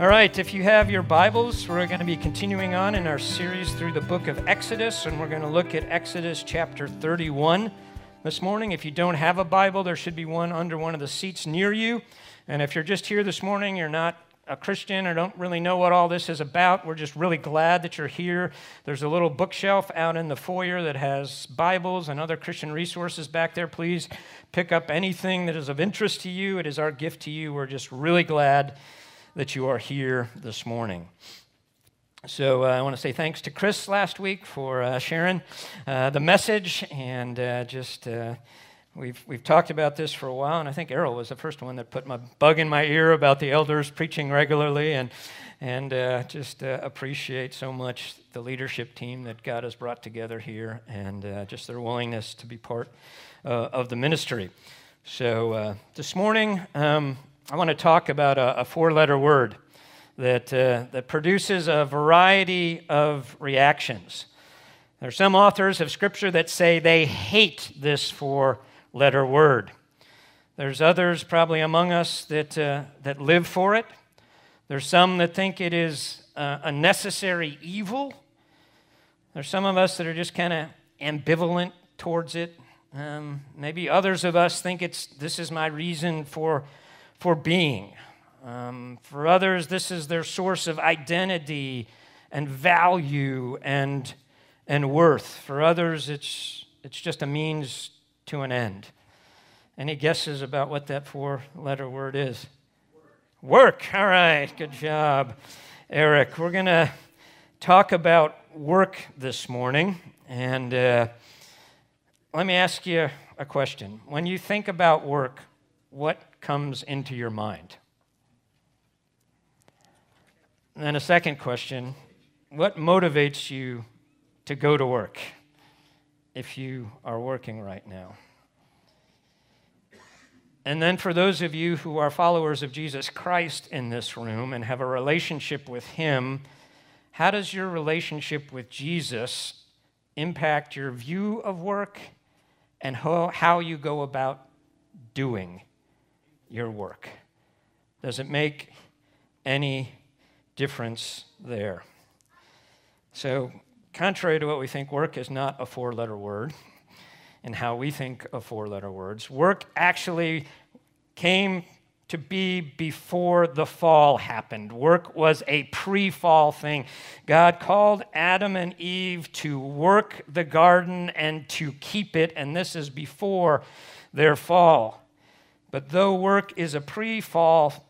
All right, if you have your Bibles, we're going to be continuing on in our series through the book of Exodus, and we're going to look at Exodus chapter 31 this morning. If you don't have a Bible, there should be one under one of the seats near you. And if you're just here this morning, you're not a Christian or don't really know what all this is about, we're just really glad that you're here. There's a little bookshelf out in the foyer that has Bibles and other Christian resources back there. Please pick up anything that is of interest to you. It is our gift to you. We're just really glad that you are here this morning. So uh, I want to say thanks to Chris last week for uh, sharing uh, the message, and uh, just uh, we've we've talked about this for a while. And I think Errol was the first one that put my bug in my ear about the elders preaching regularly, and and uh, just appreciate so much the leadership team that God has brought together here, and just their willingness to be part of the ministry. So this morning. Um, I want to talk about a, a four letter word that, uh, that produces a variety of reactions. There are some authors of Scripture that say they hate this four letter word. There's others, probably among us, that, uh, that live for it. There's some that think it is uh, a necessary evil. There's some of us that are just kind of ambivalent towards it. Um, maybe others of us think it's this is my reason for for being. Um, for others, this is their source of identity and value and, and worth. For others, it's, it's just a means to an end. Any guesses about what that four letter word is? Work. work. All right. Good job, Eric. We're going to talk about work this morning. And uh, let me ask you a question. When you think about work, what comes into your mind? And then a second question what motivates you to go to work if you are working right now? And then, for those of you who are followers of Jesus Christ in this room and have a relationship with Him, how does your relationship with Jesus impact your view of work and how, how you go about doing your work? Does it make any difference there? So, contrary to what we think, work is not a four letter word and how we think of four letter words. Work actually came to be before the fall happened. Work was a pre fall thing. God called Adam and Eve to work the garden and to keep it, and this is before their fall. But though work is a pre fall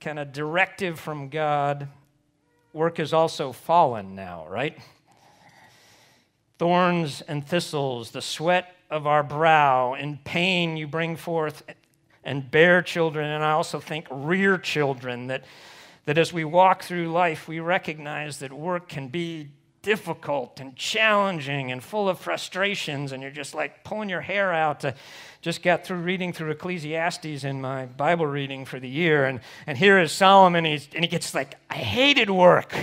kind of directive from God, work is also fallen now, right? Thorns and thistles, the sweat of our brow, in pain you bring forth and bear children, and I also think rear children, that, that as we walk through life, we recognize that work can be difficult and challenging and full of frustrations, and you're just like pulling your hair out. To, just got through reading through Ecclesiastes in my Bible reading for the year, and, and here is Solomon, and, and he gets like, I hated work.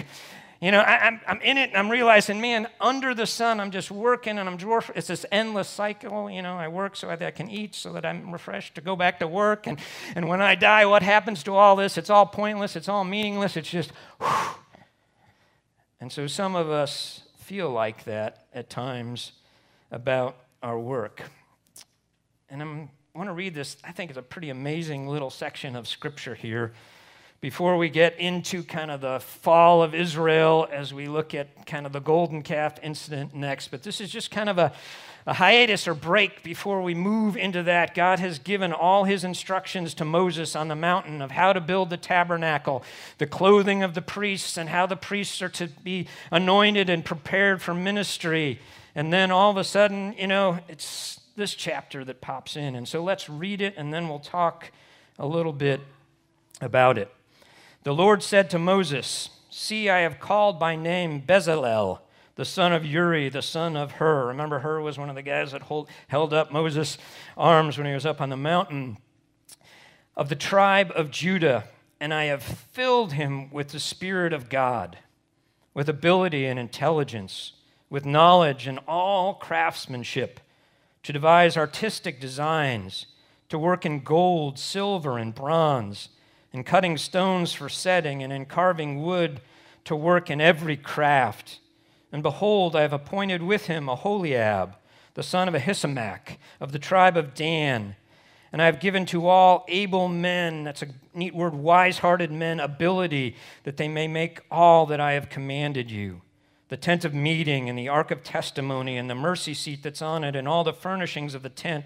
You know, I, am I'm, I'm in it and I'm realizing, man, under the sun, I'm just working and I'm dwarf. It's this endless cycle. You know, I work so that I can eat, so that I'm refreshed to go back to work. And, and when I die, what happens to all this? It's all pointless. It's all meaningless. It's just, whew, and so some of us feel like that at times about our work. And I'm, I want to read this, I think it's a pretty amazing little section of scripture here before we get into kind of the fall of Israel as we look at kind of the golden calf incident next. But this is just kind of a, a hiatus or break before we move into that. God has given all his instructions to Moses on the mountain of how to build the tabernacle, the clothing of the priests, and how the priests are to be anointed and prepared for ministry. And then all of a sudden, you know, it's this chapter that pops in. And so let's read it and then we'll talk a little bit about it. The Lord said to Moses, See, I have called by name Bezalel the son of Uri, the son of Hur. Remember, Hur was one of the guys that hold, held up Moses' arms when he was up on the mountain. Of the tribe of Judah, and I have filled him with the Spirit of God, with ability and intelligence, with knowledge and all craftsmanship, to devise artistic designs, to work in gold, silver, and bronze in cutting stones for setting, and in carving wood to work in every craft. And behold, I have appointed with him a Aholiab, the son of Ahisamach, of the tribe of Dan. And I have given to all able men, that's a neat word, wise hearted men, ability that they may make all that I have commanded you the tent of meeting, and the ark of testimony, and the mercy seat that's on it, and all the furnishings of the tent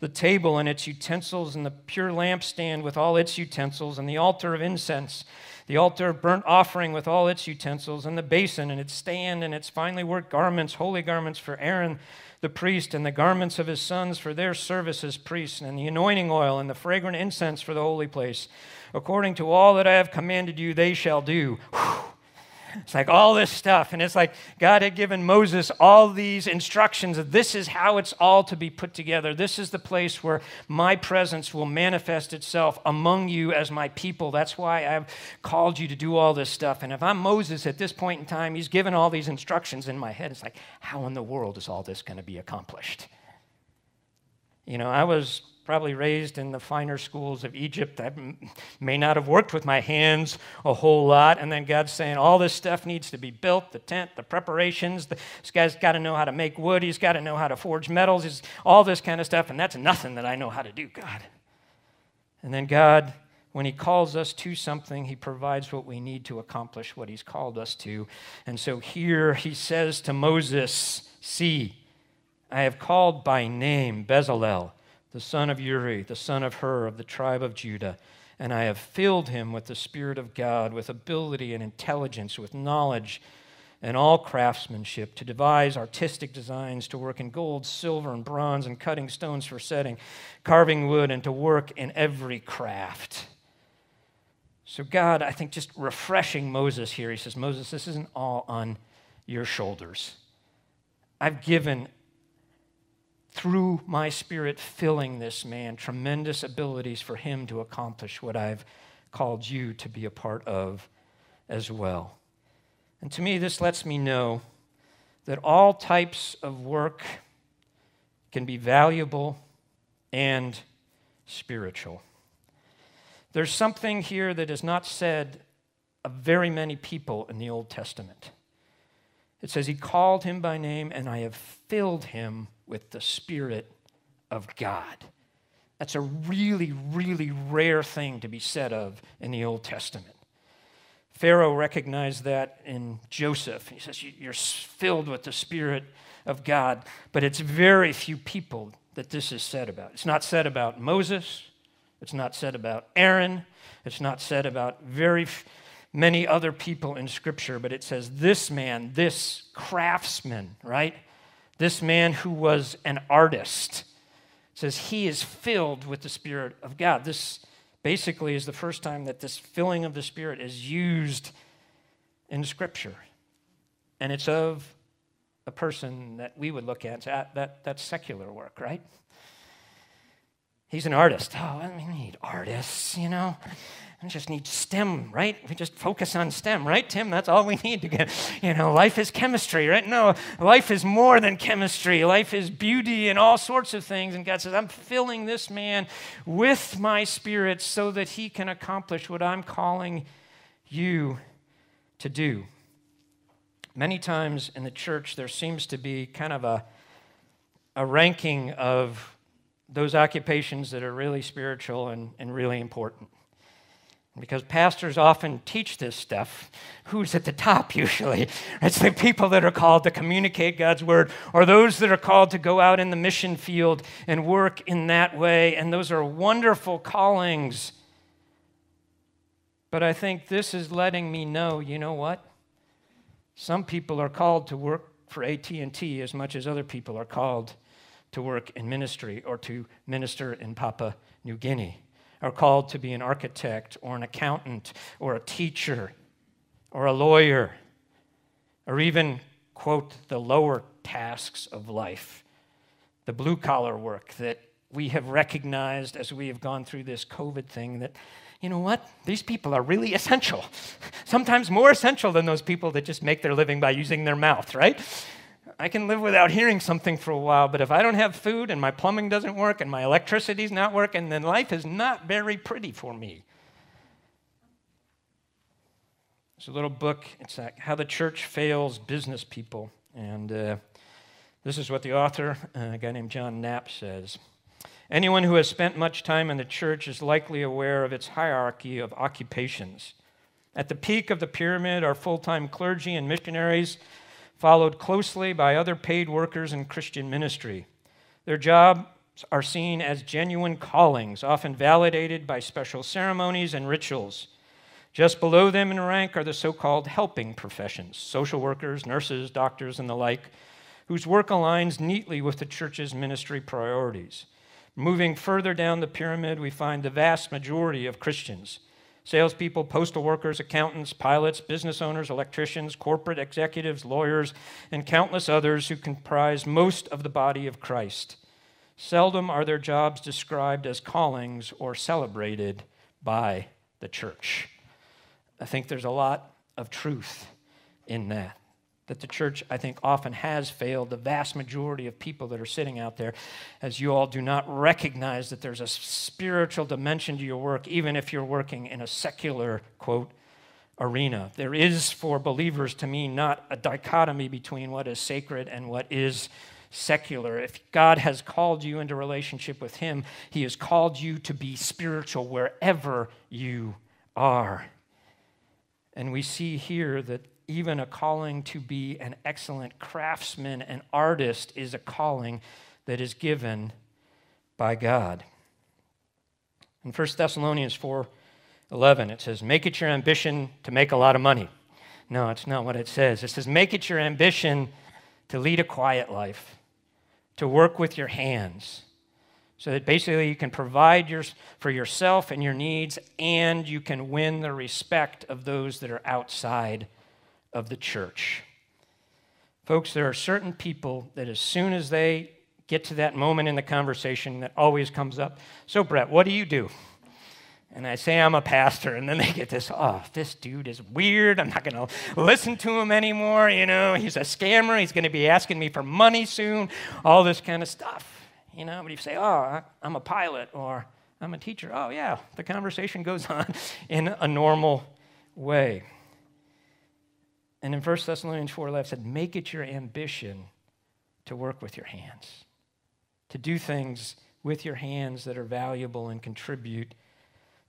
the table and its utensils, and the pure lampstand with all its utensils, and the altar of incense, the altar of burnt offering with all its utensils, and the basin and its stand and its finely worked garments, holy garments for Aaron the priest, and the garments of his sons for their service as priests, and the anointing oil and the fragrant incense for the holy place. According to all that I have commanded you, they shall do. Whew. It's like all this stuff. And it's like God had given Moses all these instructions this is how it's all to be put together. This is the place where my presence will manifest itself among you as my people. That's why I've called you to do all this stuff. And if I'm Moses at this point in time, he's given all these instructions in my head. It's like, how in the world is all this going to be accomplished? You know, I was probably raised in the finer schools of Egypt. I may not have worked with my hands a whole lot. And then God's saying, all this stuff needs to be built the tent, the preparations. this guy's got to know how to make wood. He's got to know how to forge metals. He's, all this kind of stuff. And that's nothing that I know how to do, God. And then God, when He calls us to something, He provides what we need to accomplish what He's called us to. And so here He says to Moses, See, I have called by name Bezalel the son of Uri, the son of Hur, of the tribe of Judah. And I have filled him with the Spirit of God, with ability and intelligence, with knowledge and all craftsmanship, to devise artistic designs, to work in gold, silver, and bronze, and cutting stones for setting, carving wood, and to work in every craft. So, God, I think just refreshing Moses here, he says, Moses, this isn't all on your shoulders. I've given through my spirit filling this man, tremendous abilities for him to accomplish what I've called you to be a part of as well. And to me, this lets me know that all types of work can be valuable and spiritual. There's something here that is not said of very many people in the Old Testament. It says, He called him by name, and I have filled him with the Spirit of God. That's a really, really rare thing to be said of in the Old Testament. Pharaoh recognized that in Joseph. He says, You're filled with the Spirit of God, but it's very few people that this is said about. It's not said about Moses, it's not said about Aaron, it's not said about very many other people in Scripture, but it says, This man, this craftsman, right? This man who was an artist says he is filled with the Spirit of God. This basically is the first time that this filling of the Spirit is used in Scripture. And it's of a person that we would look at, that, that, that's secular work, right? He's an artist. Oh, I mean, we need artists, you know? We just need STEM, right? We just focus on STEM, right, Tim? That's all we need to get. You know, life is chemistry, right? No, life is more than chemistry. Life is beauty and all sorts of things. And God says, I'm filling this man with my spirit so that he can accomplish what I'm calling you to do. Many times in the church, there seems to be kind of a, a ranking of those occupations that are really spiritual and, and really important. Because pastors often teach this stuff. Who's at the top usually? It's the people that are called to communicate God's word, or those that are called to go out in the mission field and work in that way. And those are wonderful callings. But I think this is letting me know, you know what? Some people are called to work for AT&T as much as other people are called to work in ministry or to minister in Papua New Guinea are called to be an architect or an accountant or a teacher or a lawyer or even, quote, the lower tasks of life, the blue collar work that we have recognized as we have gone through this COVID thing that, you know what, these people are really essential. Sometimes more essential than those people that just make their living by using their mouth, right? I can live without hearing something for a while, but if I don't have food and my plumbing doesn't work and my electricity's not working, then life is not very pretty for me. It's a little book. It's like How the Church Fails Business People. And uh, this is what the author, uh, a guy named John Knapp, says. Anyone who has spent much time in the church is likely aware of its hierarchy of occupations. At the peak of the pyramid are full time clergy and missionaries, followed closely by other paid workers in Christian ministry. Their jobs are seen as genuine callings, often validated by special ceremonies and rituals. Just below them in rank are the so called helping professions social workers, nurses, doctors, and the like, whose work aligns neatly with the church's ministry priorities. Moving further down the pyramid, we find the vast majority of Christians salespeople, postal workers, accountants, pilots, business owners, electricians, corporate executives, lawyers, and countless others who comprise most of the body of Christ. Seldom are their jobs described as callings or celebrated by the church. I think there's a lot of truth in that. That the church, I think, often has failed the vast majority of people that are sitting out there, as you all do not recognize that there's a spiritual dimension to your work, even if you're working in a secular, quote, arena. There is, for believers, to me, not a dichotomy between what is sacred and what is secular. If God has called you into relationship with Him, He has called you to be spiritual wherever you are. And we see here that even a calling to be an excellent craftsman and artist is a calling that is given by God. In 1 Thessalonians 4 11, it says, Make it your ambition to make a lot of money. No, it's not what it says. It says, Make it your ambition to lead a quiet life, to work with your hands, so that basically you can provide your, for yourself and your needs, and you can win the respect of those that are outside of the church. Folks, there are certain people that as soon as they get to that moment in the conversation that always comes up, so Brett, what do you do? And I say I'm a pastor, and then they get this, oh, this dude is weird. I'm not going to listen to him anymore. You know, he's a scammer. He's going to be asking me for money soon, all this kind of stuff you know, but you say, oh, I'm a pilot or I'm a teacher, oh, yeah, the conversation goes on in a normal way. And in 1 Thessalonians 4 11 said, make it your ambition to work with your hands, to do things with your hands that are valuable and contribute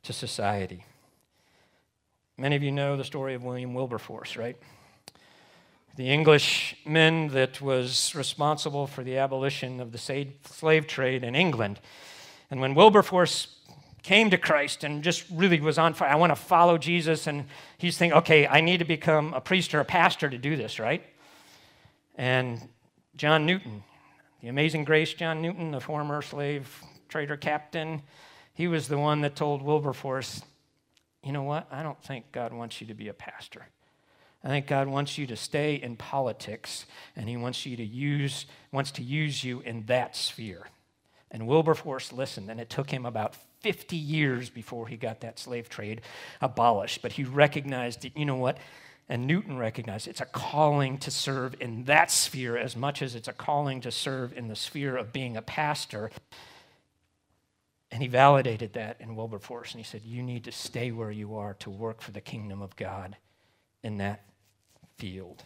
to society. Many of you know the story of William Wilberforce, right? the Englishman that was responsible for the abolition of the slave trade in England. And when Wilberforce came to Christ and just really was on fire, I want to follow Jesus, and he's thinking, okay, I need to become a priest or a pastor to do this, right? And John Newton, the amazing grace John Newton, the former slave trader captain, he was the one that told Wilberforce, you know what? I don't think God wants you to be a pastor. I think God wants you to stay in politics and he wants you to use wants to use you in that sphere. And Wilberforce listened and it took him about 50 years before he got that slave trade abolished, but he recognized that you know what? And Newton recognized it's a calling to serve in that sphere as much as it's a calling to serve in the sphere of being a pastor. And he validated that in Wilberforce. And he said, You need to stay where you are to work for the kingdom of God in that field.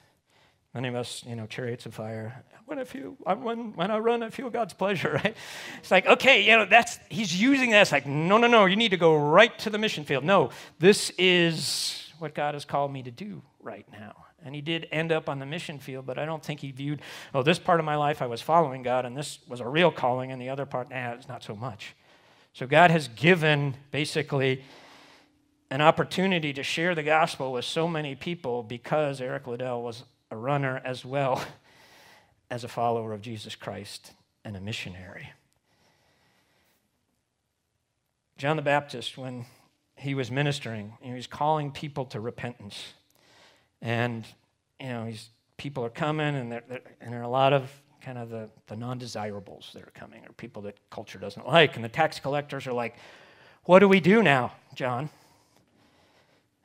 Many of us, you know, chariots of fire. When I feel, when, when I run, I feel God's pleasure, right? It's like, okay, you know, that's, he's using that. It's like, no, no, no, you need to go right to the mission field. No, this is what God has called me to do right now. And he did end up on the mission field, but I don't think he viewed, oh, this part of my life I was following God, and this was a real calling, and the other part, nah, it's not so much. So God has given basically an opportunity to share the gospel with so many people because Eric Liddell was a runner as well as a follower of Jesus Christ and a missionary. John the Baptist, when he was ministering, he was calling people to repentance. And, you know, he's, people are coming, and, there, and there are a lot of kind of the, the non desirables that are coming, or people that culture doesn't like. And the tax collectors are like, What do we do now, John?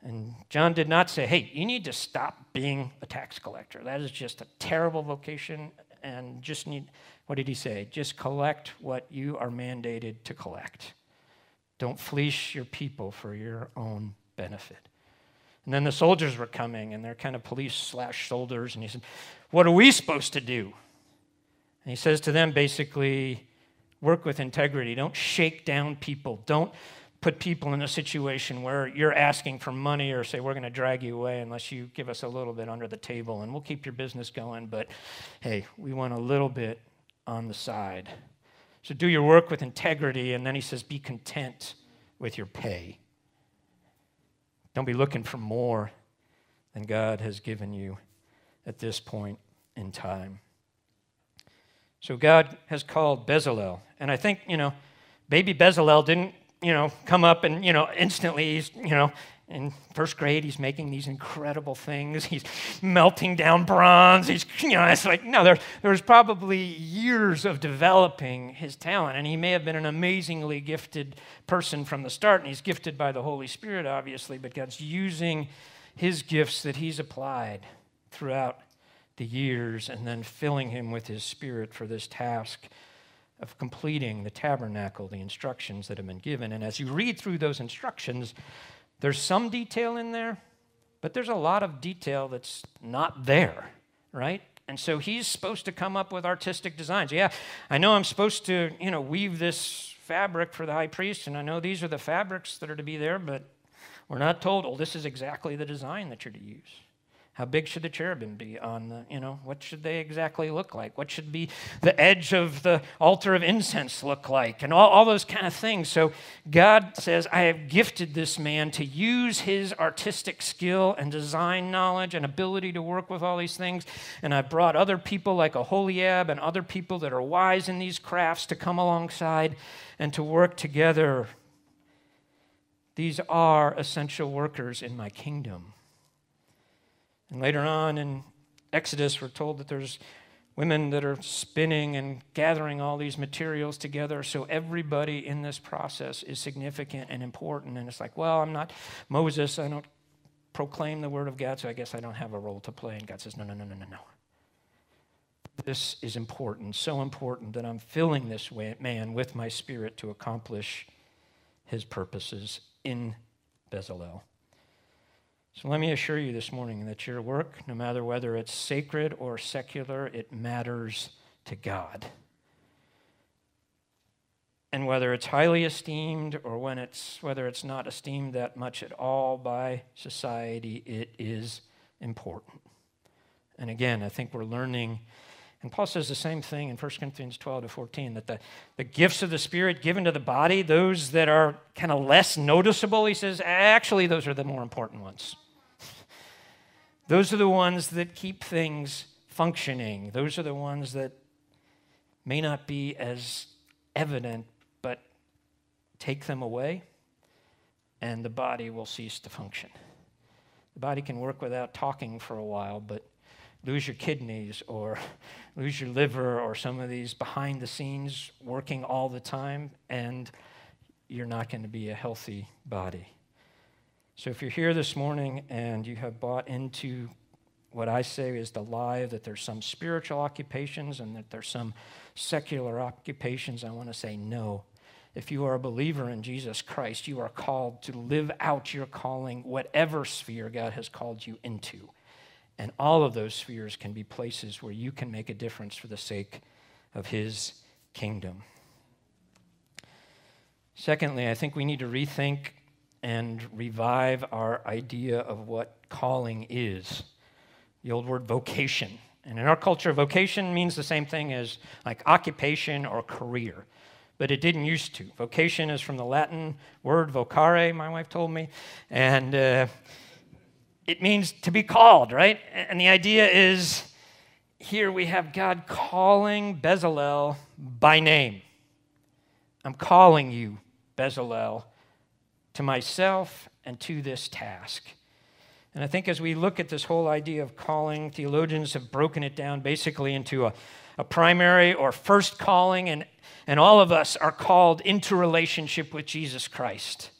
And John did not say, hey, you need to stop being a tax collector. That is just a terrible vocation and just need, what did he say? Just collect what you are mandated to collect. Don't fleece your people for your own benefit. And then the soldiers were coming, and they're kind of police slash soldiers. And he said, What are we supposed to do? And he says to them basically, work with integrity. Don't shake down people. Don't put people in a situation where you're asking for money or say, we're going to drag you away unless you give us a little bit under the table and we'll keep your business going. But hey, we want a little bit on the side. So do your work with integrity. And then he says, be content with your pay. Don't be looking for more than God has given you at this point in time. So God has called Bezalel. And I think, you know, baby Bezalel didn't, you know, come up and, you know, instantly he's, you know, in first grade, he's making these incredible things. He's melting down bronze. He's, you know, it's like, no, there, there was probably years of developing his talent. And he may have been an amazingly gifted person from the start. And he's gifted by the Holy Spirit, obviously, but God's using his gifts that he's applied throughout the years and then filling him with his spirit for this task of completing the tabernacle, the instructions that have been given. And as you read through those instructions, there's some detail in there, but there's a lot of detail that's not there, right? And so he's supposed to come up with artistic designs. Yeah, I know I'm supposed to, you know, weave this fabric for the high priest, and I know these are the fabrics that are to be there, but we're not told, oh, this is exactly the design that you're to use. How big should the cherubim be on the, you know, what should they exactly look like? What should be the edge of the altar of incense look like? And all, all those kind of things. So God says, I have gifted this man to use his artistic skill and design knowledge and ability to work with all these things. And I've brought other people like Aholiab and other people that are wise in these crafts to come alongside and to work together. These are essential workers in my kingdom. And later on in Exodus, we're told that there's women that are spinning and gathering all these materials together. So everybody in this process is significant and important. And it's like, well, I'm not Moses. I don't proclaim the word of God, so I guess I don't have a role to play. And God says, no, no, no, no, no, no. This is important, so important that I'm filling this man with my spirit to accomplish his purposes in Bezalel. So let me assure you this morning that your work, no matter whether it's sacred or secular, it matters to God. And whether it's highly esteemed or when it's, whether it's not esteemed that much at all by society, it is important. And again, I think we're learning, and Paul says the same thing in 1 Corinthians 12 to 14 that the, the gifts of the Spirit given to the body, those that are kind of less noticeable, he says, actually, those are the more important ones. Those are the ones that keep things functioning. Those are the ones that may not be as evident, but take them away, and the body will cease to function. The body can work without talking for a while, but lose your kidneys or lose your liver or some of these behind the scenes working all the time, and you're not going to be a healthy body. So if you're here this morning and you have bought into what I say is the lie that there's some spiritual occupations and that there's some secular occupations, I want to say no. If you are a believer in Jesus Christ, you are called to live out your calling, whatever sphere God has called you into. And all of those spheres can be places where you can make a difference for the sake of His kingdom. Secondly, I think we need to rethink and revive our idea of what calling is. The old word vocation. And in our culture, vocation means the same thing as like occupation or career, but it didn't used to. Vocation is from the Latin word vocare, my wife told me, and uh, it means to be called, right? And the idea is here we have God calling Bezalel by name. I'm calling you, Bezalel, to myself and to this task. And I think as we look at this whole idea of calling, theologians have broken it down basically into a, a primary or first calling, and, and all of us are called into relationship with Jesus Christ.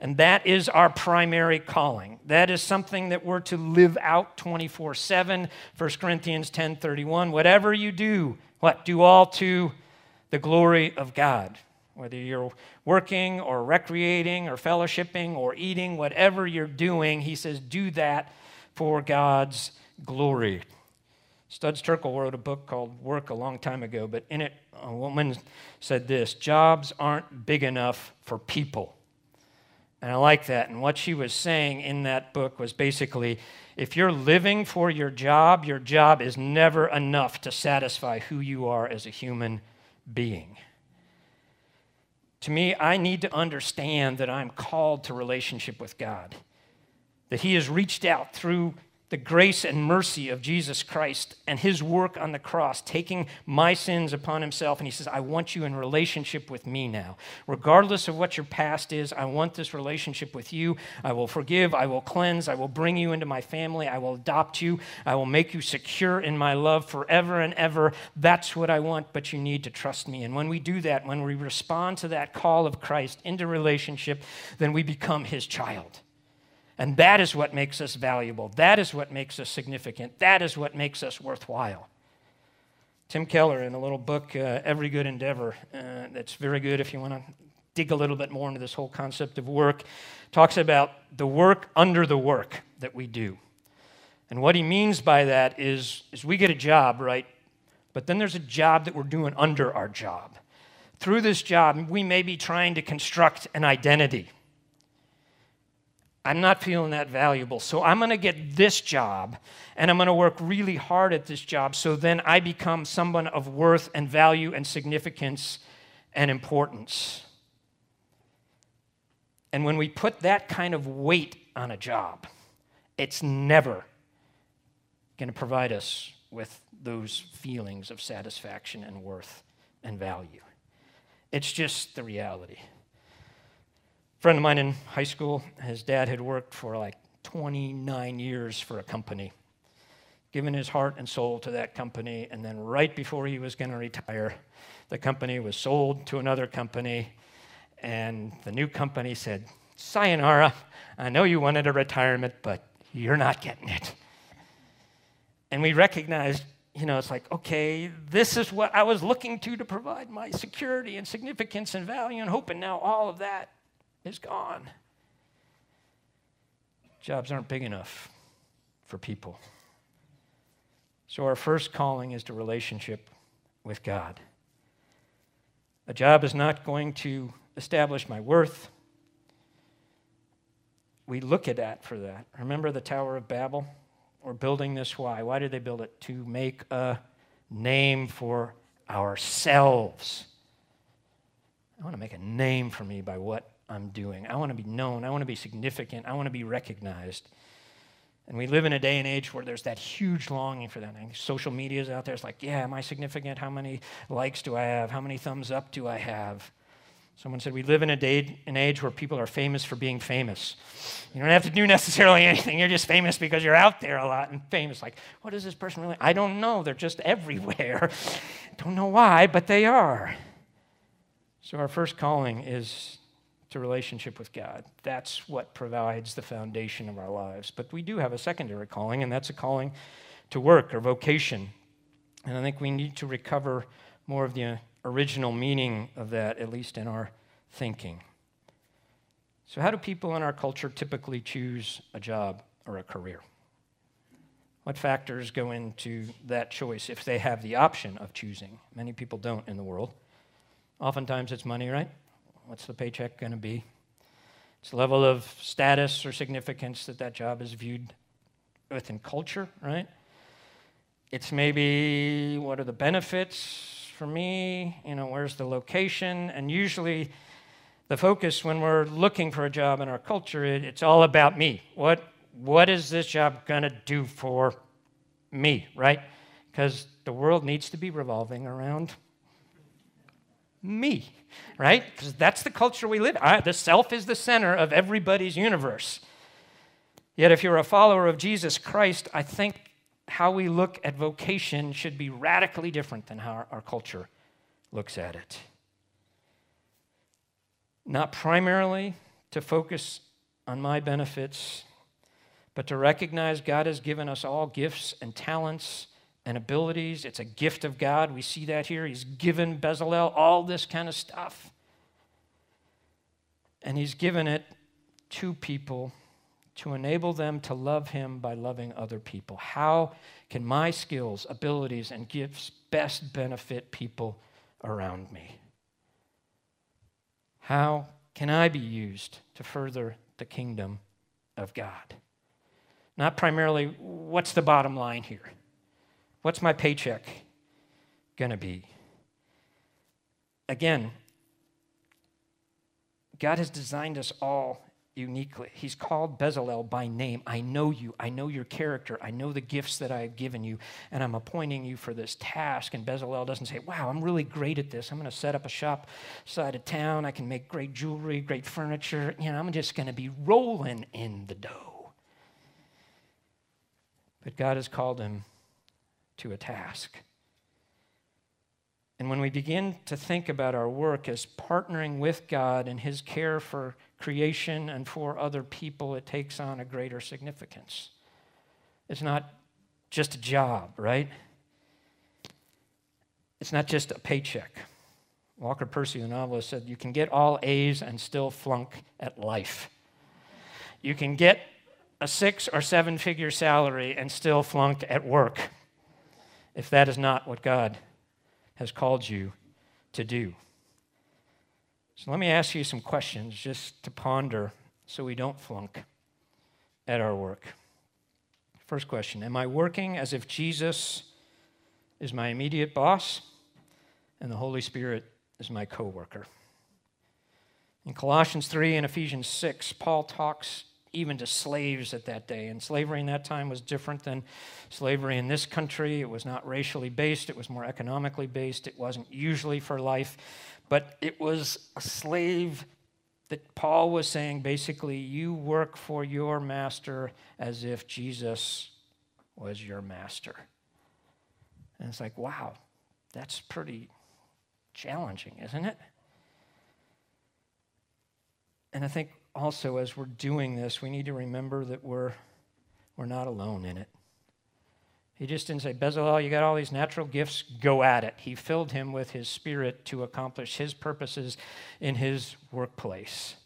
And that is our primary calling. That is something that we're to live out 24 7. 1 Corinthians 10 31. Whatever you do, what? Do all to the glory of God. Whether you're working or recreating or fellowshipping or eating, whatever you're doing, he says, do that for God's glory. Studs Terkel wrote a book called Work a long time ago, but in it, a woman said this Jobs aren't big enough for people. And I like that. And what she was saying in that book was basically if you're living for your job, your job is never enough to satisfy who you are as a human being. To me, I need to understand that I'm called to relationship with God, that He has reached out through the grace and mercy of Jesus Christ and his work on the cross, taking my sins upon himself. And he says, I want you in relationship with me now. Regardless of what your past is, I want this relationship with you. I will forgive, I will cleanse, I will bring you into my family, I will adopt you, I will make you secure in my love forever and ever. That's what I want, but you need to trust me. And when we do that, when we respond to that call of Christ into relationship, then we become his child. And that is what makes us valuable. That is what makes us significant. That is what makes us worthwhile. Tim Keller, in a little book, uh, Every Good Endeavor, uh, that's very good if you want to dig a little bit more into this whole concept of work, talks about the work under the work that we do. And what he means by that is, is we get a job, right? But then there's a job that we're doing under our job. Through this job, we may be trying to construct an identity I'm not feeling that valuable. So I'm going to get this job and I'm going to work really hard at this job so then I become someone of worth and value and significance and importance. And when we put that kind of weight on a job, it's never going to provide us with those feelings of satisfaction and worth and value. It's just the reality friend of mine in high school, his dad had worked for like 29 years for a company, given his heart and soul to that company. And then, right before he was going to retire, the company was sold to another company. And the new company said, Sayonara, I know you wanted a retirement, but you're not getting it. And we recognized, you know, it's like, okay, this is what I was looking to to provide my security and significance and value and hope, and now all of that is gone. Jobs aren't big enough for people. So, our first calling is to relationship with God. A job is not going to establish my worth. We look at that for that. Remember the Tower of Babel? We're building this why? Why did they build it? To make a name for ourselves. I want to make a name for me by what I'm doing. I want to be known. I want to be significant. I want to be recognized. And we live in a day and age where there's that huge longing for that. And social media is out there. It's like, yeah, am I significant? How many likes do I have? How many thumbs up do I have? Someone said, We live in a day and age where people are famous for being famous. You don't have to do necessarily anything. You're just famous because you're out there a lot and famous. Like, what is this person really? I don't know. They're just everywhere. don't know why, but they are. So, our first calling is to relationship with God. That's what provides the foundation of our lives. But we do have a secondary calling, and that's a calling to work or vocation. And I think we need to recover more of the original meaning of that, at least in our thinking. So, how do people in our culture typically choose a job or a career? What factors go into that choice if they have the option of choosing? Many people don't in the world. Oftentimes it's money, right? What's the paycheck going to be? It's the level of status or significance that that job is viewed within culture, right? It's maybe what are the benefits for me? You know, where's the location? And usually, the focus when we're looking for a job in our culture, it, it's all about me. What what is this job going to do for me, right? Because the world needs to be revolving around me, right? Because that's the culture we live in. The self is the center of everybody's universe. Yet, if you're a follower of Jesus Christ, I think how we look at vocation should be radically different than how our, our culture looks at it. Not primarily to focus on my benefits, but to recognize God has given us all gifts and talents and abilities. It's a gift of God. We see that here. He's given Bezalel all this kind of stuff. And He's given it to people to enable them to love Him by loving other people. How can my skills, abilities, and gifts best benefit people around me? How can I be used to further the kingdom of God? Not primarily, what's the bottom line here? What's my paycheck going to be? Again, God has designed us all uniquely. He's called Bezalel by name. I know you. I know your character. I know the gifts that I have given you, and I'm appointing you for this task. And Bezalel doesn't say, Wow, I'm really great at this. I'm going to set up a shop side of town. I can make great jewelry, great furniture. You know, I'm just going to be rolling in the dough. But God has called him to a task. And when we begin to think about our work as partnering with God in His care for creation and for other people, it takes on a greater significance. It's not just a job, right? It's not just a paycheck. Walker Percy, the novelist, said, You can get all A's and still flunk at life. You can get a six or seven figure salary and still flunk at work if that is not what God has called you to do. So let me ask you some questions just to ponder so we don't flunk at our work. First question Am I working as if Jesus is my immediate boss and the Holy Spirit is my co worker? In Colossians 3 and Ephesians 6, Paul talks even to slaves at that day. And slavery in that time was different than slavery in this country. It was not racially based, it was more economically based. It wasn't usually for life, but it was a slave that Paul was saying basically, you work for your master as if Jesus was your master. And it's like, wow, that's pretty challenging, isn't it? And I think also, as we're doing this, we need to remember that we're, we're not alone in it. He just didn't say, Bezalel, you got all these natural gifts, go at it. He filled him with his spirit to accomplish his purposes in his workplace.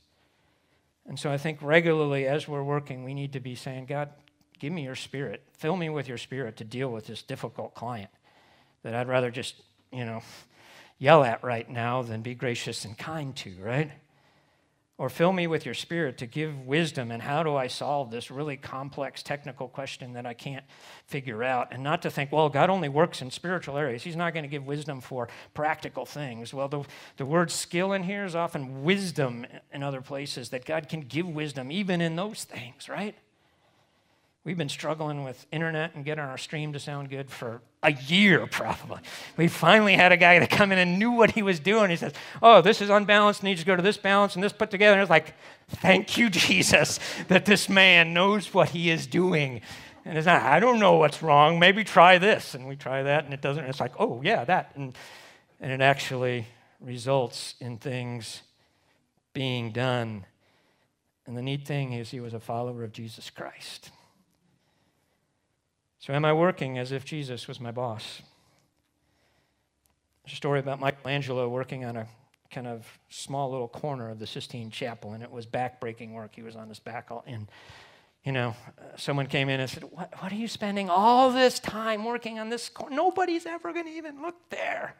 And so I think regularly as we're working, we need to be saying, God, give me your spirit. Fill me with your spirit to deal with this difficult client that I'd rather just, you know, yell at right now than be gracious and kind to, right? Or fill me with your spirit to give wisdom and how do I solve this really complex technical question that I can't figure out? And not to think, well, God only works in spiritual areas. He's not going to give wisdom for practical things. Well, the, the word skill in here is often wisdom in other places, that God can give wisdom even in those things, right? We've been struggling with internet and getting our stream to sound good for a year, probably. We finally had a guy that come in and knew what he was doing. He says, Oh, this is unbalanced, needs to go to this balance and this put together. And it's like, Thank you, Jesus, that this man knows what he is doing. And it's not, I don't know what's wrong. Maybe try this. And we try that, and it doesn't. It's like, Oh, yeah, that. And, and it actually results in things being done. And the neat thing is, he was a follower of Jesus Christ. So, am I working as if Jesus was my boss? There's a story about Michelangelo working on a kind of small little corner of the Sistine Chapel, and it was back-breaking work. He was on his back, all, and you know, uh, someone came in and said, what, what, are you spending all this time working on this corner? Nobody's ever going to even look there."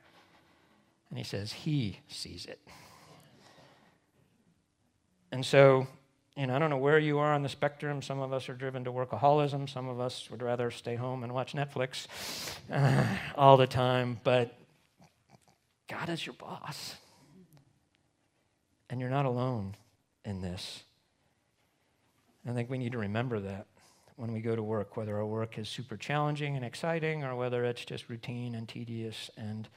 And he says, "He sees it." And so and I don't know where you are on the spectrum. Some of us are driven to workaholism. Some of us would rather stay home and watch Netflix uh, all the time. But God is your boss. And you're not alone in this. I think we need to remember that when we go to work, whether our work is super challenging and exciting or whether it's just routine and tedious and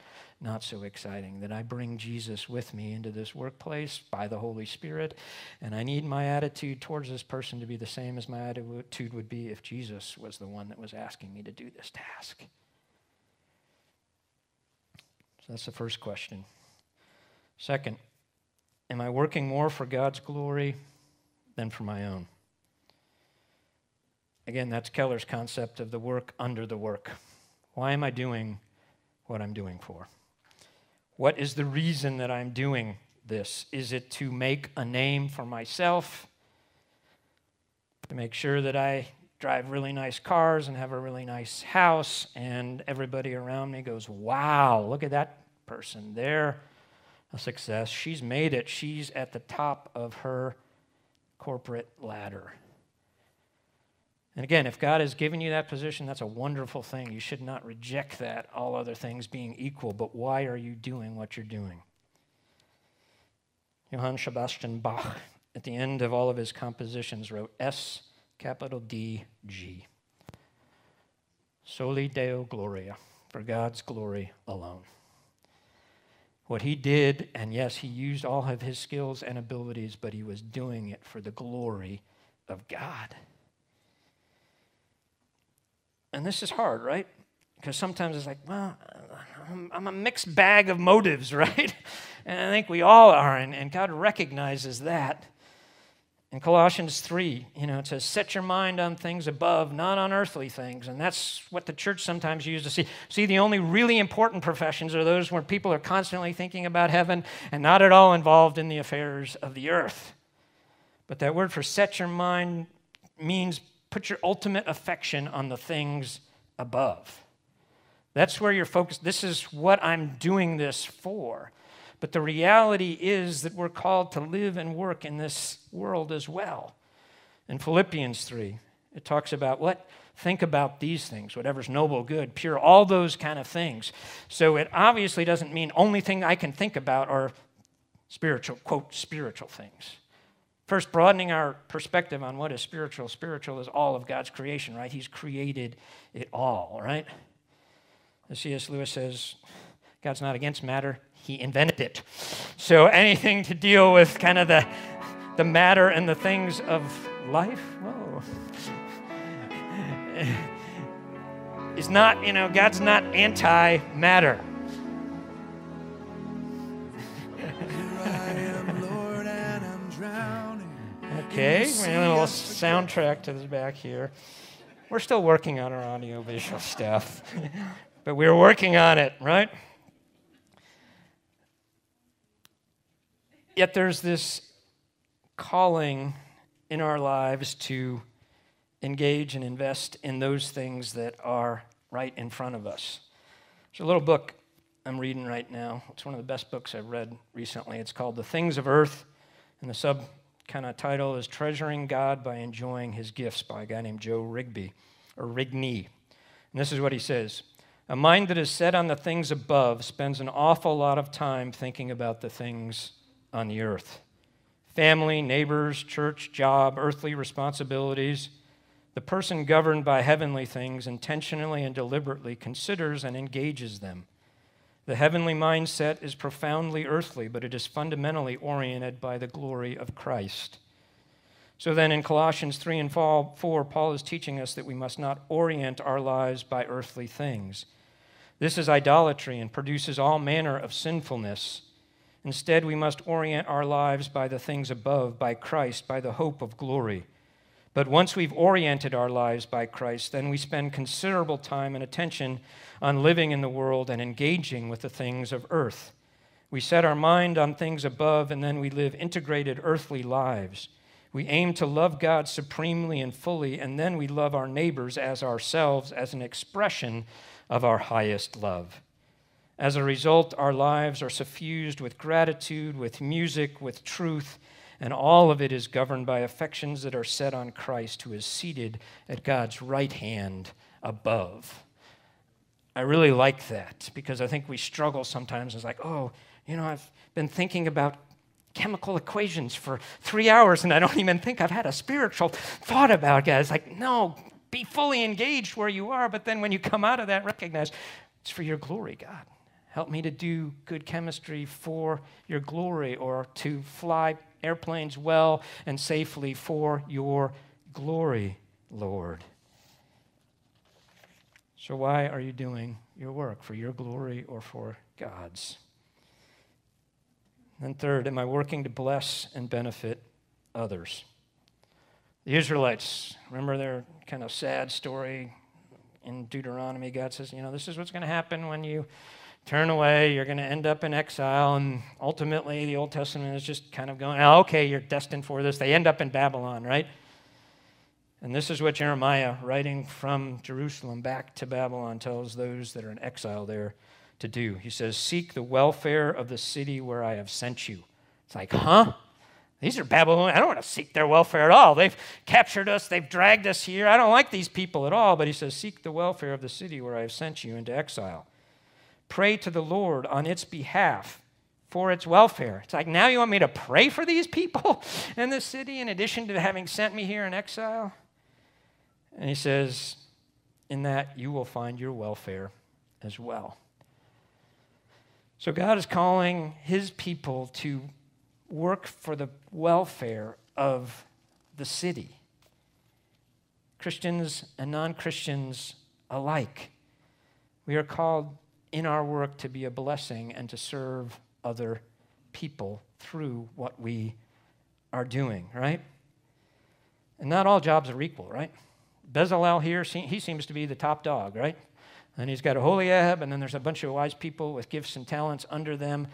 not so exciting, that I bring Jesus with me into this workplace by the Holy Spirit. And I need my attitude towards this person to be the same as my attitude would be if Jesus was the one that was asking me to do this task. So that's the first question. Second, am I working more for God's glory than for my own? Again, that's Keller's concept of the work under the work. Why am I doing what I'm doing for? What is the reason that I'm doing this? Is it to make a name for myself? To make sure that I drive really nice cars and have a really nice house, and everybody around me goes, Wow, look at that person. They're a success. She's made it. She's at the top of her corporate ladder. And again, if God has given you that position, that's a wonderful thing. You should not reject that, all other things being equal. But why are you doing what you're doing? Johann Sebastian Bach, at the end of all of his compositions, wrote S capital D G. Soli Deo Gloria, for God's glory alone. What he did, and yes, he used all of his skills and abilities, but he was doing it for the glory of God. And this is hard, right? Because sometimes it's like, well, I'm, a mixed bag of motives, right? And I think we all are, and, and God recognizes that. In Colossians 3, you know, it says, Set your mind on things above, not on earthly things. And that's what the church sometimes uses to see. See, the only really important professions are those where people are constantly thinking about heaven and not at all involved in the affairs of the earth. But that word for set your mind means put your ultimate affection on the things above. That's where you're focused. This is what I'm doing this for. But the reality is that we're called to live and work in this world as well. In Philippians 3, it talks about what? Think about these things, whatever's noble, good, pure, all those kind of things. So it obviously doesn't mean only thing I can think about are spiritual, quote, spiritual things. First, broadening our perspective on what is spiritual. Spiritual is all of God's creation, right? He's created it all, right? As C.S. Lewis says, God's not against matter, He invented it. So anything to deal with kind of the, the matter and the things of life, whoa, is not, you know, God's not anti matter. Okay, we have a little soundtrack to the back here. We're still working on our audiovisual stuff, but we're working on it, right? Yet there's this calling in our lives to engage and invest in those things that are right in front of us. There's a little book I'm reading right now. It's one of the best books I've read recently. It's called The Things of Earth, and the sub kind of title is Treasuring God by Enjoying His Gifts by a guy named Joe Rigby, or Rigney. And this is what he says A mind that is set on the things above spends an awful lot of time thinking about the things on the earth family, neighbors, church, job, earthly responsibilities. The person governed by heavenly things intentionally and deliberately considers and engages them. The heavenly mindset is profoundly earthly, but it is fundamentally oriented by the glory of Christ. So then, in Colossians 3 and 4, Paul is teaching us that we must not orient our lives by earthly things. This is idolatry and produces all manner of sinfulness. Instead, we must orient our lives by the things above, by Christ, by the hope of glory. But once we've oriented our lives by Christ, then we spend considerable time and attention on living in the world and engaging with the things of earth. We set our mind on things above, and then we live integrated earthly lives. We aim to love God supremely and fully, and then we love our neighbors as ourselves as an expression of our highest love. As a result, our lives are suffused with gratitude, with music, with truth, and all of it is governed by affections that are set on Christ, who is seated at God's right hand above. I really like that because I think we struggle sometimes. It's like, oh, you know, I've been thinking about chemical equations for three hours and I don't even think I've had a spiritual thought about it. It's like, no, be fully engaged where you are, but then when you come out of that, recognize it's for your glory, God. Help me to do good chemistry for your glory or to fly airplanes well and safely for your glory, Lord. So, why are you doing your work? For your glory or for God's? And third, am I working to bless and benefit others? The Israelites, remember their kind of sad story in Deuteronomy? God says, you know, this is what's going to happen when you turn away, you're going to end up in exile. And ultimately, the Old Testament is just kind of going, oh, okay, you're destined for this. They end up in Babylon, right? And this is what Jeremiah, writing from Jerusalem back to Babylon, tells those that are in exile there to do. He says, Seek the welfare of the city where I have sent you. It's like, huh? These are Babylonians. I don't want to seek their welfare at all. They've captured us, they've dragged us here. I don't like these people at all. But he says, Seek the welfare of the city where I have sent you into exile. Pray to the Lord on its behalf for its welfare. It's like, now you want me to pray for these people in the city in addition to having sent me here in exile? And he says, In that you will find your welfare as well. So God is calling his people to work for the welfare of the city, Christians and non Christians alike. We are called in our work to be a blessing and to serve other people through what we are doing, right? And not all jobs are equal, right? Bezalel here, he seems to be the top dog, right? And he's got Aholiab, and then there's a bunch of wise people with gifts and talents under them.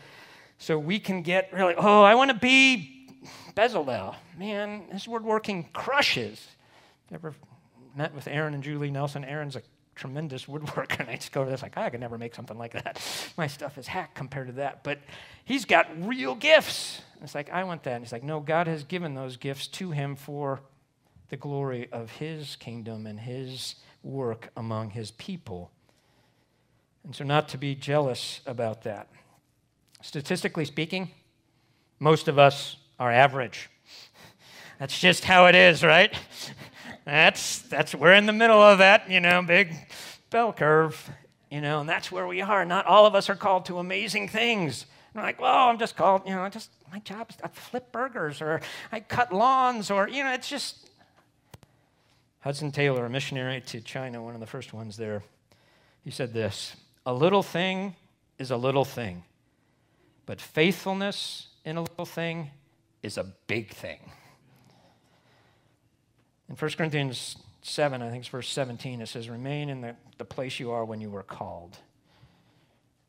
So we can get really, oh, I want to be Bezalel. Man, this woodworking crushes. Ever met with Aaron and Julie Nelson? Aaron's a tremendous woodworker, and I just go to this like, I could never make something like that. My stuff is hack compared to that. But he's got real gifts. And it's like, I want that. And he's like, no, God has given those gifts to him for the glory of his kingdom and his work among his people. And so, not to be jealous about that. Statistically speaking, most of us are average. That's just how it is, right? That's, that's, we're in the middle of that, you know, big bell curve, you know, and that's where we are. Not all of us are called to amazing things. And like, well, I'm just called, you know, I just, my job is I flip burgers or I cut lawns or, you know, it's just, Hudson Taylor, a missionary to China, one of the first ones there, he said this A little thing is a little thing, but faithfulness in a little thing is a big thing. In 1 Corinthians 7, I think it's verse 17, it says, Remain in the, the place you are when you were called.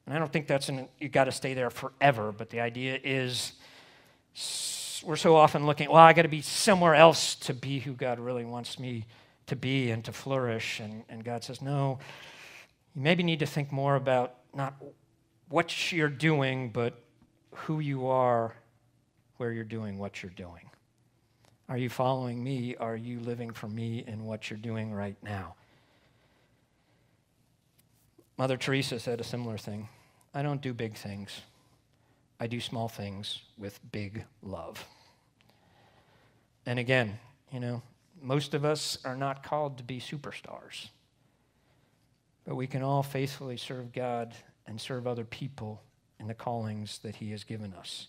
And I don't think that's in, you got to stay there forever, but the idea is we're so often looking, well, I got to be somewhere else to be who God really wants me to be and to flourish. And, and God says, no, you maybe need to think more about not what you're doing, but who you are where you're doing what you're doing. Are you following me? Are you living for me in what you're doing right now? Mother Teresa said a similar thing I don't do big things, I do small things with big love. And again, you know, most of us are not called to be superstars, but we can all faithfully serve God and serve other people in the callings that He has given us.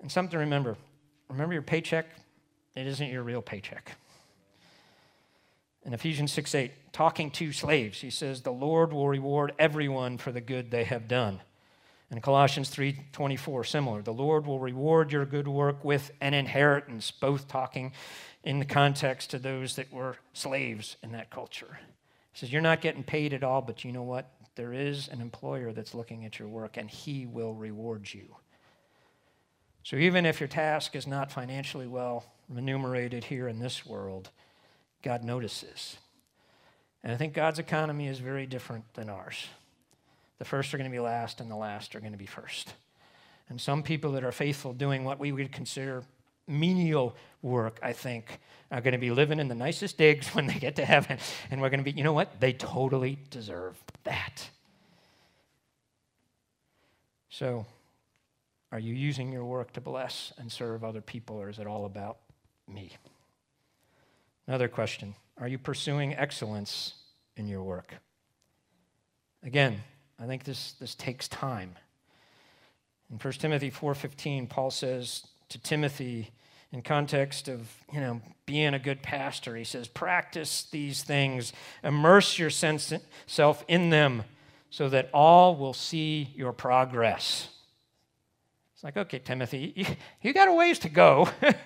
And something to remember remember your paycheck? It isn't your real paycheck. In Ephesians 6 8, talking to slaves, he says, The Lord will reward everyone for the good they have done. In Colossians 3:24 similar the Lord will reward your good work with an inheritance both talking in the context to those that were slaves in that culture. He says, You're not getting paid at all, but you know what? There is an employer that's looking at your work, and he will reward you. So even if your task is not financially well remunerated here in this world, God notices. And I think God's economy is very different than ours. The first are going to be last, and the last are going to be first. And some people that are faithful doing what we would consider menial work, I think, are going to be living in the nicest digs when they get to heaven. And we're going to be, you know what? They totally deserve that. So, are you using your work to bless and serve other people, or is it all about me? Another question Are you pursuing excellence in your work? Again, I think this, this takes time. In 1 Timothy 4:15, Paul says to Timothy, in context of you know being a good pastor he says practice these things immerse yourself in them so that all will see your progress it's like okay timothy you, you got a ways to go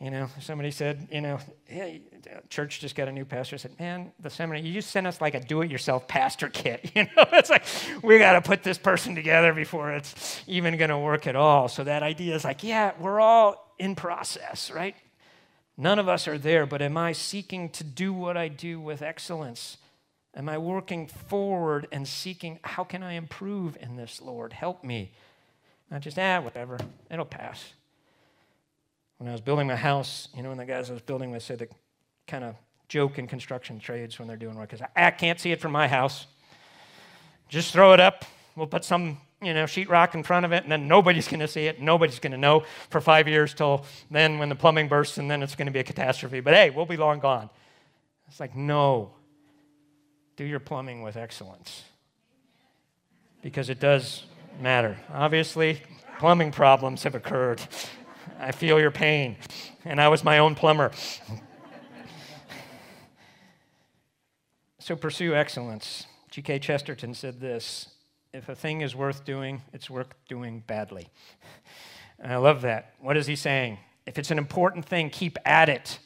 You know, somebody said, you know, hey, church just got a new pastor. I said, man, the seminary, you just sent us like a do-it-yourself pastor kit. You know, it's like we got to put this person together before it's even going to work at all. So that idea is like, yeah, we're all in process, right? None of us are there, but am I seeking to do what I do with excellence? Am I working forward and seeking, how can I improve in this, Lord? Help me. Not just, ah, whatever, it'll pass. When I was building my house, you know, when the guys I was building with said the kind of joke in construction trades when they're doing work is, I can't see it from my house. Just throw it up. We'll put some, you know, sheetrock in front of it, and then nobody's going to see it. Nobody's going to know for five years till then when the plumbing bursts, and then it's going to be a catastrophe. But hey, we'll be long gone. It's like, no. Do your plumbing with excellence because it does matter. Obviously, plumbing problems have occurred. I feel your pain, and I was my own plumber. so pursue excellence. G.K. Chesterton said this If a thing is worth doing, it's worth doing badly. And I love that. What is he saying? If it's an important thing, keep at it.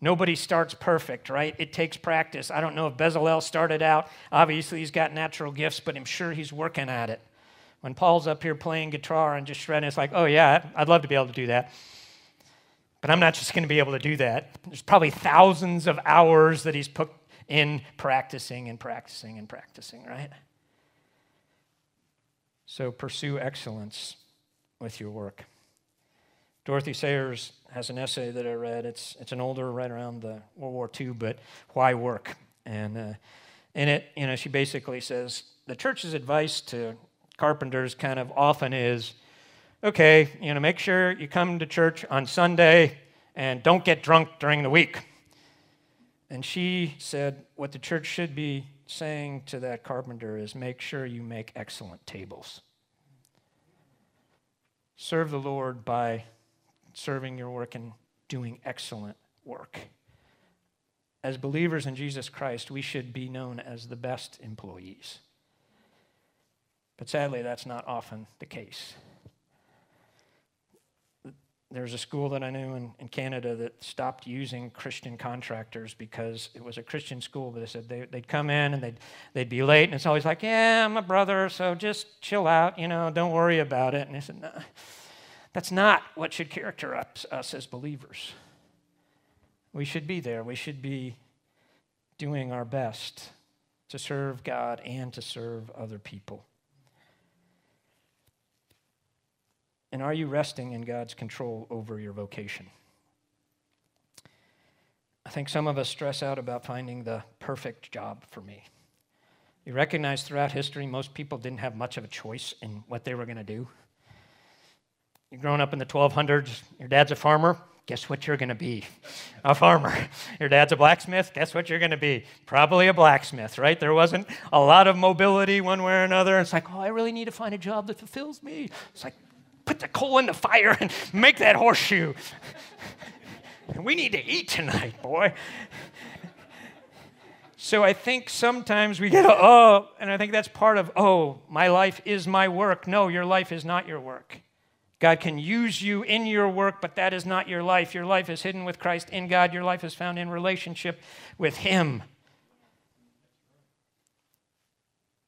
Nobody starts perfect, right? It takes practice. I don't know if Bezalel started out. Obviously, he's got natural gifts, but I'm sure he's working at it. When Paul's up here playing guitar and just shredding, it's like, oh, yeah, I'd love to be able to do that. But I'm not just going to be able to do that. There's probably thousands of hours that he's put in practicing and practicing and practicing, right? So pursue excellence with your work. Dorothy Sayers has an essay that I read. It's, it's an older, right around the World War II, but why work? And uh, in it, you know, she basically says the church's advice to carpenters kind of often is okay, you know, make sure you come to church on Sunday and don't get drunk during the week. And she said, what the church should be saying to that carpenter is make sure you make excellent tables. Serve the Lord by serving your work and doing excellent work. As believers in Jesus Christ, we should be known as the best employees. But sadly, that's not often the case. There's a school that I knew in, in Canada that stopped using Christian contractors because it was a Christian school, but they said they, would come in and they'd, they'd be late, and it's always like, yeah, I'm a brother, so just chill out, you know, don't worry about it. And they said, no, that's not what should characterize us as believers. We should be there. We should be doing our best to serve God and to serve other people. And are you resting in God's control over your vocation? I think some of us stress out about finding the perfect job for me. You recognize throughout history, most people didn't have much of a choice in what they were going to do. You're growing up in the 1200s, your dad's a farmer, guess what you're going to be? A farmer. Your dad's a blacksmith, guess what you're going to be? Probably a blacksmith, right? There wasn't a lot of mobility one way or another. It's like, oh, I really need to find a job that fulfills me. It's like, put the coal in the fire and make that horseshoe. we need to eat tonight, boy. So I think sometimes we get, oh, and I think that's part of, oh, my life is my work. No, your life is not your work. God can use you in your work, but that is not your life. Your life is hidden with Christ in God. Your life is found in relationship with Him.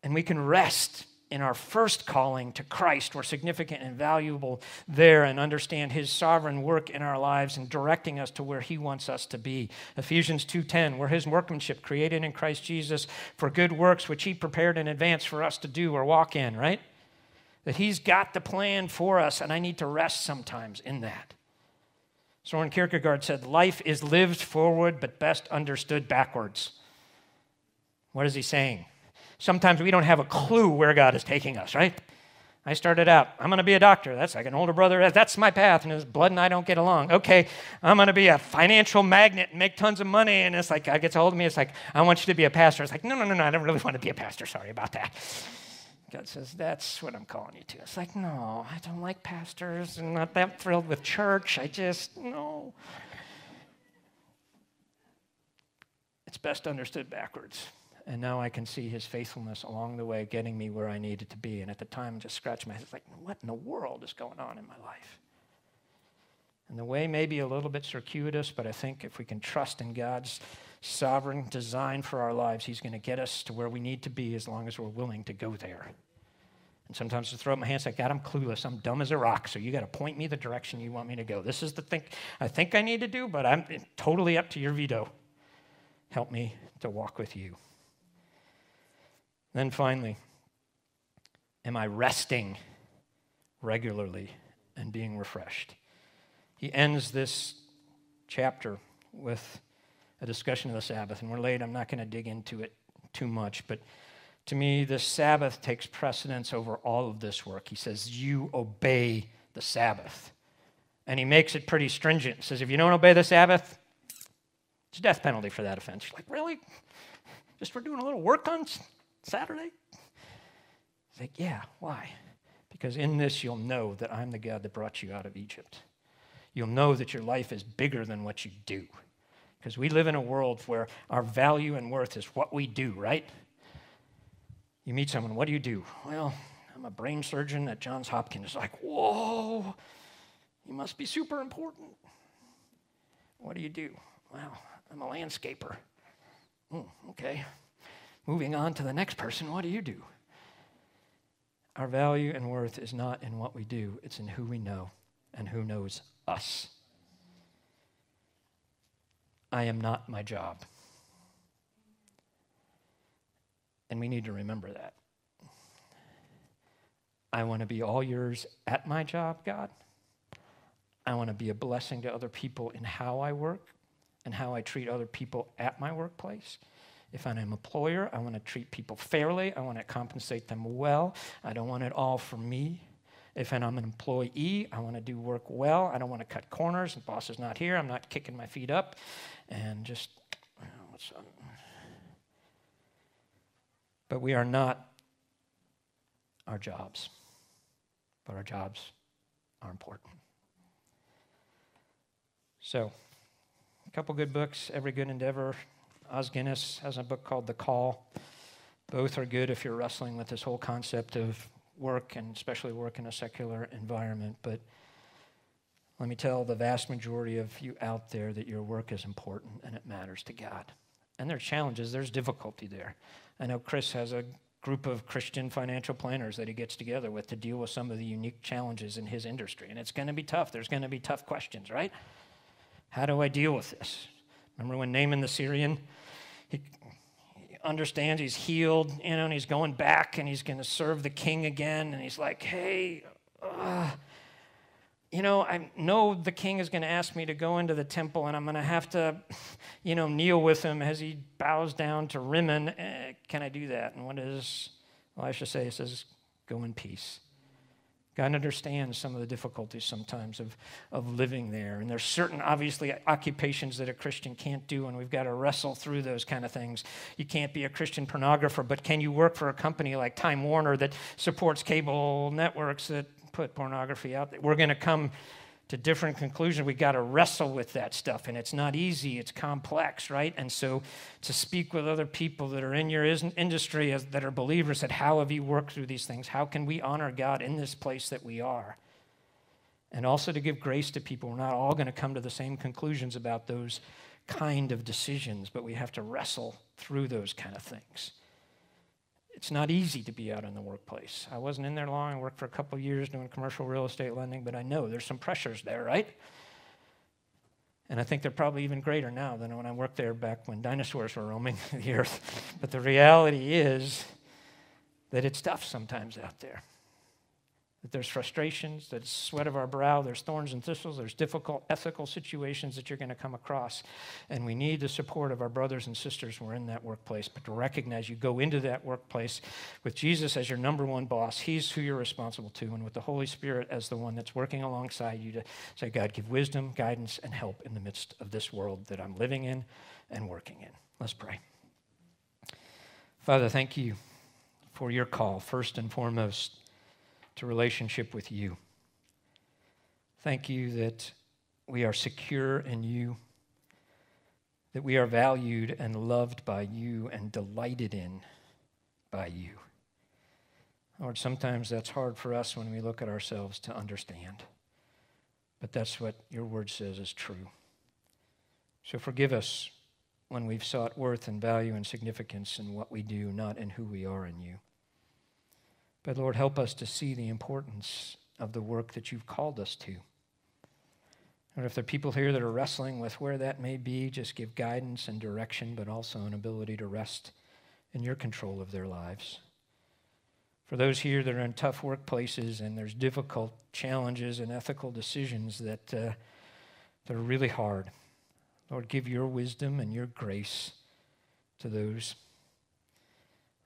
And we can rest in our first calling to Christ, we're significant and valuable there and understand his sovereign work in our lives and directing us to where he wants us to be. Ephesians 2:10, we're his workmanship created in Christ Jesus for good works which he prepared in advance for us to do or walk in, right? That he's got the plan for us and I need to rest sometimes in that. Soren Kierkegaard said, Life is lived forward but best understood backwards. What is he saying? Sometimes we don't have a clue where God is taking us, right? I started out, I'm going to be a doctor. That's like an older brother. That's my path. And his blood and I don't get along. Okay, I'm going to be a financial magnet and make tons of money. And it's like, God gets a hold of me. It's like, I want you to be a pastor. It's like, no, no, no, no. I don't really want to be a pastor. Sorry about that. God says, that's what I'm calling you to. It's like, no, I don't like pastors. I'm not that thrilled with church. I just, no. It's best understood backwards. And now I can see his faithfulness along the way, getting me where I needed to be. And at the time, I just scratched my head, like, what in the world is going on in my life? And the way may be a little bit circuitous, but I think if we can trust in God's sovereign design for our lives, He's going to get us to where we need to be as long as we're willing to go there. And sometimes I throw up my hands like, God, I'm clueless. I'm dumb as a rock. So you got to point me the direction you want me to go. This is the thing I think I need to do, but I'm totally up to your veto. Help me to walk with you. Then finally, am I resting regularly and being refreshed? He ends this chapter with a discussion of the Sabbath, and we're late. I'm not going to dig into it too much, but to me, the Sabbath takes precedence over all of this work. He says, You obey the Sabbath. And he makes it pretty stringent. He says, If you don't obey the Sabbath, it's a death penalty for that offense. You're like, Really? Just for doing a little work on Saturday? He's like, Yeah, why? Because in this you'll know that I'm the God that brought you out of Egypt. You'll know that your life is bigger than what you do. Because we live in a world where our value and worth is what we do, right? You meet someone, what do you do? Well, I'm a brain surgeon at Johns Hopkins. It's like, whoa, you must be super important. What do you do? Well, I'm a landscaper. Mm, okay. Moving on to the next person, what do you do? Our value and worth is not in what we do, it's in who we know and who knows us. I am not my job. And we need to remember that. I want to be all yours at my job, God. I want to be a blessing to other people in how I work and how I treat other people at my workplace. If I'm an employer, I want to treat people fairly. I want to compensate them well. I don't want it all for me. If I'm an employee, I want to do work well. I don't want to cut corners. The boss is not here. I'm not kicking my feet up and just, what's up? Um, but we are not our jobs, but our jobs are important. So, a couple good books, Every Good Endeavor. Os Guinness has a book called The Call. Both are good if you're wrestling with this whole concept of work and especially work in a secular environment. But let me tell the vast majority of you out there that your work is important and it matters to God. And there are challenges, there's difficulty there. I know Chris has a group of Christian financial planners that he gets together with to deal with some of the unique challenges in his industry. And it's going to be tough. There's going to be tough questions, right? How do I deal with this? Remember when Naaman the Syrian, he, understands he's healed, you know, and he's going back and he's going to serve the king again. And he's like, hey, uh, you know, I know the king is going to ask me to go into the temple and I'm going to have to, you know, kneel with him as he bows down to Rimmon. Eh, can I do that? And what is, well, I should say, it says, go in peace. God understands some of the difficulties sometimes of, of living there. And there's certain, obviously, occupations that a Christian can't do, and we've got to wrestle through those kind of things. You can't be a Christian pornographer, but can you work for a company like Time Warner that supports cable networks that put pornography out there. We're going to come to different conclusions. We got to wrestle with that stuff, and it's not easy. It's complex, right? And so, to speak with other people that are in your industry as, that are believers, that how have you worked through these things? How can we honor God in this place that we are? And also to give grace to people. We're not all going to come to the same conclusions about those kind of decisions, but we have to wrestle through those kind of things it's not easy to be out in the workplace. I wasn't in there long. I worked for a couple years doing commercial real estate lending, but I know there's some pressures there, right? And I think they're probably even greater now than when I worked there back when dinosaurs were roaming the earth. But the reality is that it's tough sometimes out there that there's frustrations, there's sweat of our brow, there's thorns and thistles, there's difficult ethical situations that you're going to come across. And we need the support of our brothers and sisters who are in that workplace. But to recognize you go into that workplace with Jesus as your number one boss, He's who you're responsible to, and with the Holy Spirit as the one that's working alongside you to say, God, give wisdom, guidance, and help in the midst of this world that I'm living in and working in. Let's pray. Father, thank you for your call, first and foremost to relationship with you. Thank you that we are secure in you, that we are valued and loved by you and delighted in by you. Lord, sometimes that's hard for us when we look at ourselves to understand. But that's what your word says is true. So forgive us when we've sought worth and value and significance in what we do, not in who we are in you. But Lord, help us to see the importance of the work that you've called us to. And if there are people here that are wrestling with where that may be, just give guidance and direction, but also an ability to rest in your control of their lives. For those here that are in tough workplaces and there's difficult challenges and ethical decisions that, uh, that are really hard, Lord, give your wisdom and your grace to those.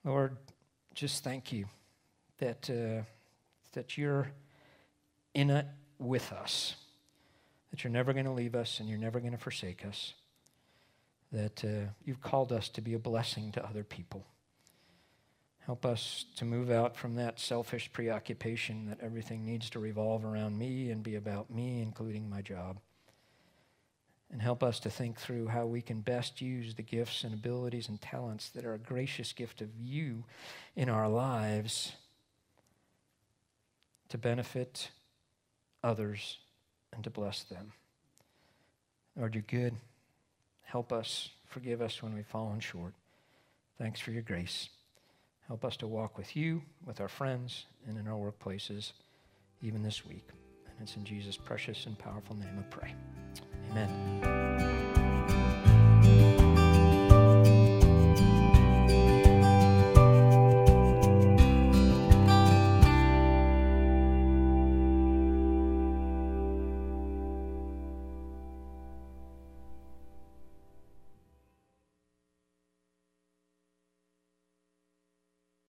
Lord, just thank you that, uh, that you're in it with us, that you're never going to leave us and you're never going to forsake us, that uh, you've called us to be a blessing to other people. Help us to move out from that selfish preoccupation that everything needs to revolve around me and be about me, including my job and help us to think through how we can best use the gifts and abilities and talents that are a gracious gift of you in our lives to benefit others and to bless them. Lord, you're good. Help us. Forgive us when we've fallen short. Thanks for your grace. Help us to walk with you, with our friends, and in our workplaces, even this week. And it's in Jesus' precious and powerful name I pray. Amen.